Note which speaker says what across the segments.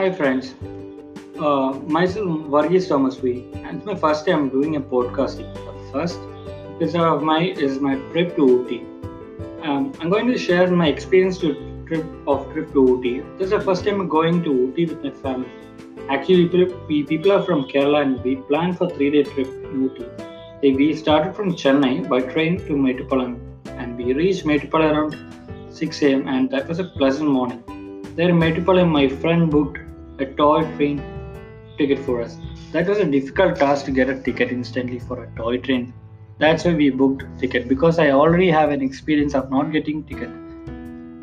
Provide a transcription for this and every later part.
Speaker 1: Hi friends, uh, myself Varghese Thomas and it's my first time doing a podcast. The first episode of my is my trip to Ooty. Um, I'm going to share my experience to trip of trip to Ooty. This is the first time going to Ooty with my family. Actually, we, people are from Kerala and we planned for three day trip in Ooty. We started from Chennai by train to Mettupalayam and we reached Mettupalayam around 6 a.m. and that was a pleasant morning. There in my friend booked a toy train ticket for us. That was a difficult task to get a ticket instantly for a toy train. That's why we booked ticket because I already have an experience of not getting ticket.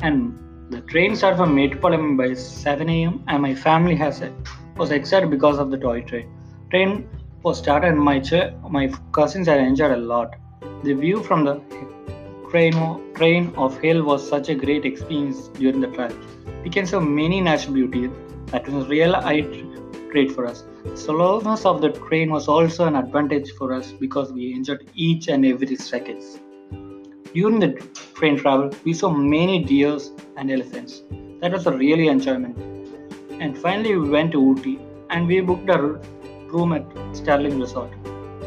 Speaker 1: And the train started from Mettupalayam by 7 a.m. and my family has it was excited because of the toy train. Train was started and my my cousins had enjoyed a lot. The view from the train train of hill was such a great experience during the travel. We can see many natural beauty that was real eye treat for us. Slowness of the train was also an advantage for us because we enjoyed each and every seconds. During the train travel, we saw many deers and elephants. That was a really enjoyment. And finally, we went to Ooty and we booked a room at Sterling Resort.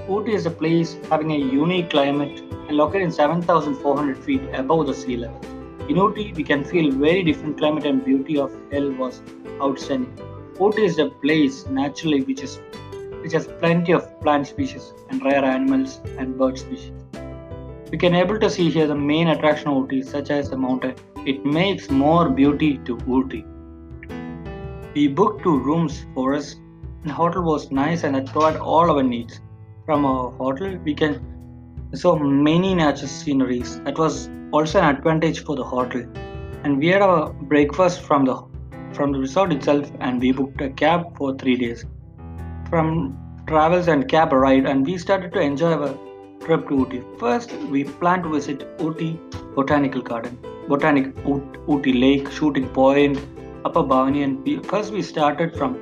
Speaker 1: Ooty is a place having a unique climate and located in 7,400 feet above the sea level. In we can feel very different climate and beauty of hill was outstanding. Ooty is a place naturally which is which has plenty of plant species and rare animals and bird species. We can able to see here the main attraction of Ooty, such as the mountain. It makes more beauty to Ooty. We booked two rooms for us. The hotel was nice and it provided all our needs. From our hotel, we can saw many natural sceneries. That was also an advantage for the hotel. And we had our breakfast from the from the resort itself, and we booked a cab for three days. From travels and cab ride, and we started to enjoy our trip to Ooty. First, we planned to visit Ooty Botanical Garden, Botanic Ooty Lake, Shooting Point, Upper Bhavani, and we, first we started from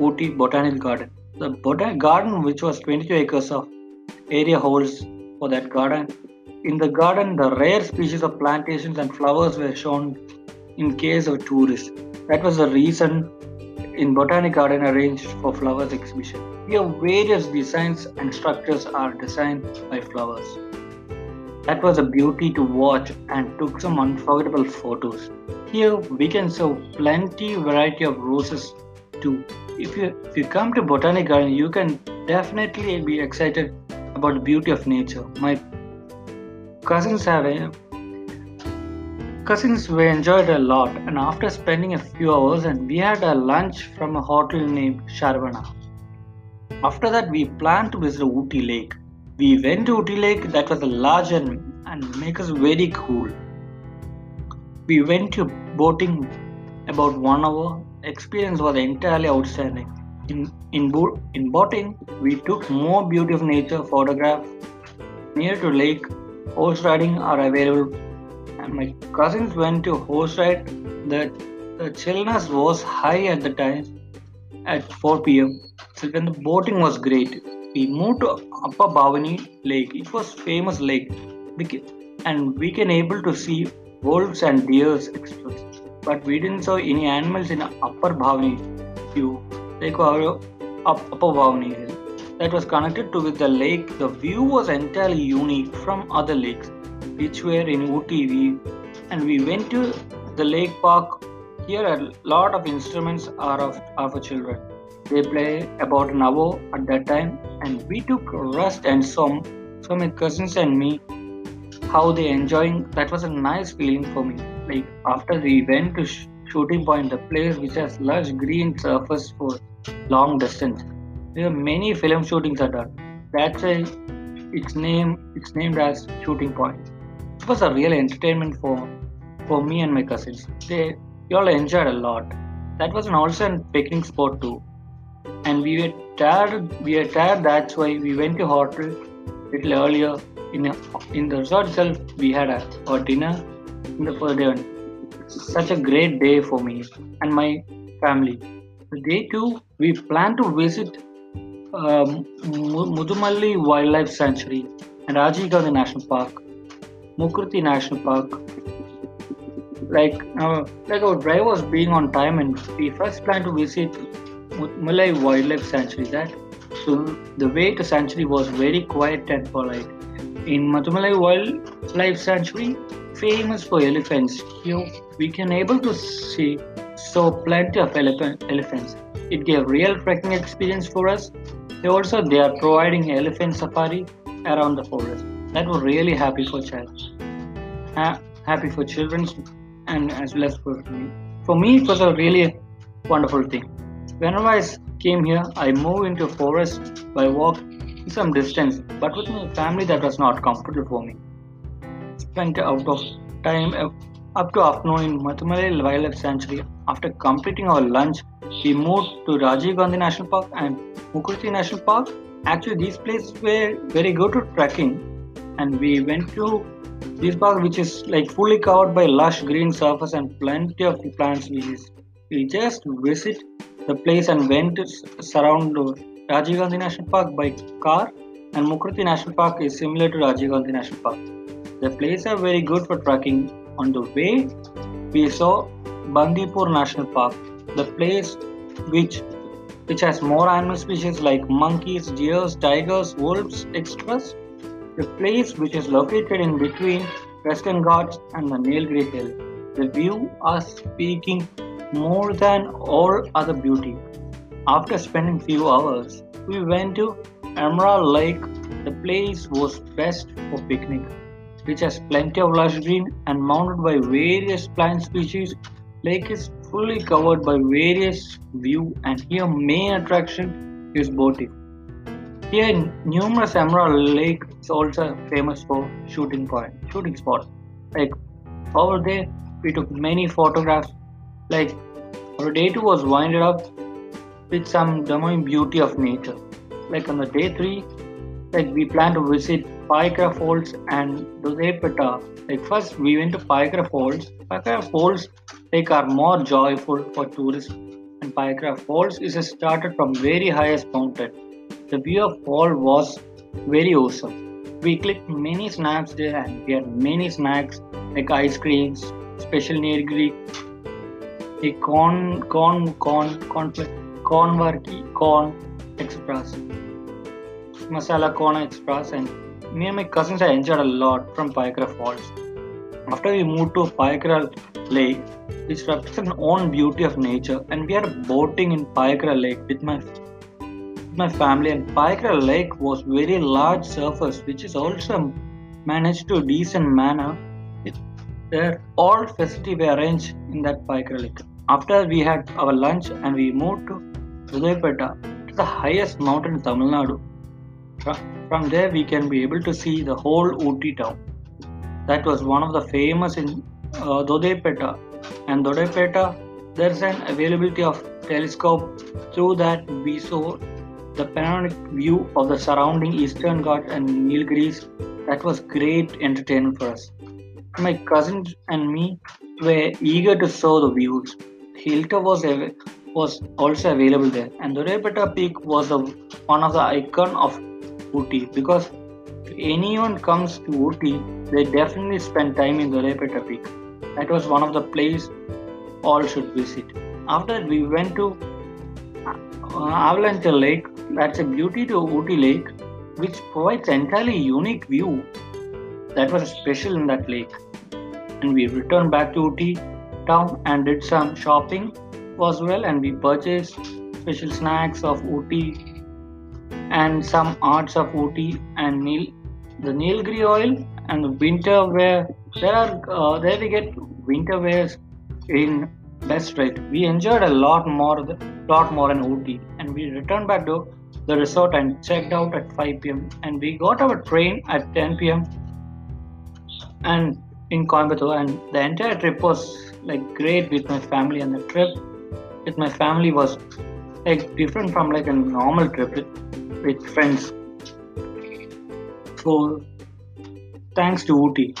Speaker 1: Ooty Botanical Garden. The botanic garden, which was 22 acres of area, holds for that garden. In the garden, the rare species of plantations and flowers were shown in case of tourists. That was the reason in Botanic Garden arranged for flowers exhibition. Here, various designs and structures are designed by flowers. That was a beauty to watch and took some unforgettable photos. Here, we can see plenty variety of roses too. If you if you come to Botanic Garden, you can definitely be excited about the beauty of nature. My cousins have cousins we enjoyed a lot and after spending a few hours and we had a lunch from a hotel named Sharvana. After that we planned to visit Ooty Lake. We went to Ooty Lake that was a large and, and make us very cool. We went to boating about one hour. Experience was entirely outstanding. In in, in boating, we took more beauty of nature photograph near to lake. Horse riding are available and my cousins went to horse ride. The, the chillness was high at the time at 4 pm. So when the boating was great, we moved to Upper Bhavani Lake. It was famous lake, and we can able to see wolves and deers. But we didn't saw any animals in Upper Bhavani view. Like our Upper Bhavani Hill that was connected to with the lake. The view was entirely unique from other lakes which were in Ooty. and we went to the lake park. Here, a lot of instruments are of, are for children. They play about an hour at that time, and we took rest and saw, so my cousins and me how they enjoying. That was a nice feeling for me. Like after we went to sh- shooting point, the place which has lush green surface for long distance. There are many film shootings are done. That's why its name it's named as shooting point it was a real entertainment for for me and my cousins. They, they all enjoyed a lot. That was an also a picnic spot too. And we were tired. We were tired. That's why we went to hotel a little earlier. In a, in the resort itself, we had a, a dinner in the first day. Such a great day for me and my family. The day two, we plan to visit um, Mudumalai Wildlife Sanctuary and Rajiv Gandhi National Park Mukurti National Park. like uh, like our drive was being on time, and we first planned to visit Mulai Wildlife Sanctuary. That so the way to sanctuary was very quiet and polite. In Mudumalai Wildlife Sanctuary, famous for elephants, here we can able to see saw plenty of elephant, elephants. It gave real trekking experience for us. They also they are providing elephant safari around the forest. That was really happy for child, ha- happy for children, and as well as for me. For me, it was a really wonderful thing. Whenever I came here, I moved into forest by walk some distance, but with my family that was not comfortable for me. Spent out of time uh, up to afternoon in Mudumalai Wildlife Sanctuary. After completing our lunch, we moved to Rajiv Gandhi National Park and Mukurti National Park. Actually, these places were very good to trekking, and we went to this park, which is like fully covered by lush green surface and plenty of plants. We, we just visit the place and went to surround Rajiv Gandhi National Park by car, and Mukurti National Park is similar to Rajiv Gandhi National Park. The places are very good for trekking. On the way, we saw Bandipur National Park, the place which which has more animal species like monkeys, deers, tigers, wolves, etc. The place which is located in between Western Ghats and the Nilgiri Hill. The view are speaking more than all other beauty. After spending few hours, we went to Emerald Lake. The place was best for picnic, which has plenty of lush green and mounted by various plant species. Lake is fully covered by various view and here main attraction is boating. Here numerous Emerald Lake is also famous for shooting point, shooting spot. Like over there we took many photographs. Like our day two was winded up with some demoing beauty of nature. Like on the day three, like we plan to visit Pykara Falls and Doddabetta. Like first we went to Pykara Falls. Pykara Falls like are more joyful for tourists and Pykara Falls is started from very highest mountain. The view of fall was very awesome. We clicked many snaps there and we had many snacks like ice creams, special nirgiri, a corn corn corn corn corn varki corn express, masala corn express and me and my cousins I enjoyed a lot from Pykara Falls. After we moved to Pykara Lake, which represents the own beauty of nature, and we are boating in Pykara Lake with my my family. And Pykara Lake was very large surface, which is also managed to decent manner. There all facility were arranged in that Pykara Lake. After we had our lunch and we moved to Udaipeta, to the highest mountain in Tamil Nadu. From there, we can be able to see the whole Ooty town. That was one of the famous in uh, Doddabetta. And Doddabetta, there's an availability of telescope. Through that, we saw the panoramic view of the surrounding Eastern Ghats and Nilgiris. That was great entertainment for us. My cousins and me were eager to show the views. Hilltop was was also available there, and Doddabetta Peak was the, one of the icon of Ooty because anyone comes to Ooty, they definitely spend time in Doddabetta Peak. That was one of the place all should visit. After we went to uh, Avalanche Lake. That's a beauty to Ooty Lake, which provides entirely unique view. That was special in that lake. And we returned back to Ooty town and did some shopping as well. And we purchased special snacks of Ooty and some arts of Ooty and Neil, the Nilgiri oil and the winter wear. There are uh, there we get winter wears in best rate. We enjoyed a lot more, lot more in Ooty, and we returned back to the resort and checked out at 5 p.m. And we got our train at 10 p.m. and in Coimbatore, and the entire trip was like great with my family. And the trip with my family was like different from like a normal trip with, with friends. So thanks to Ooty.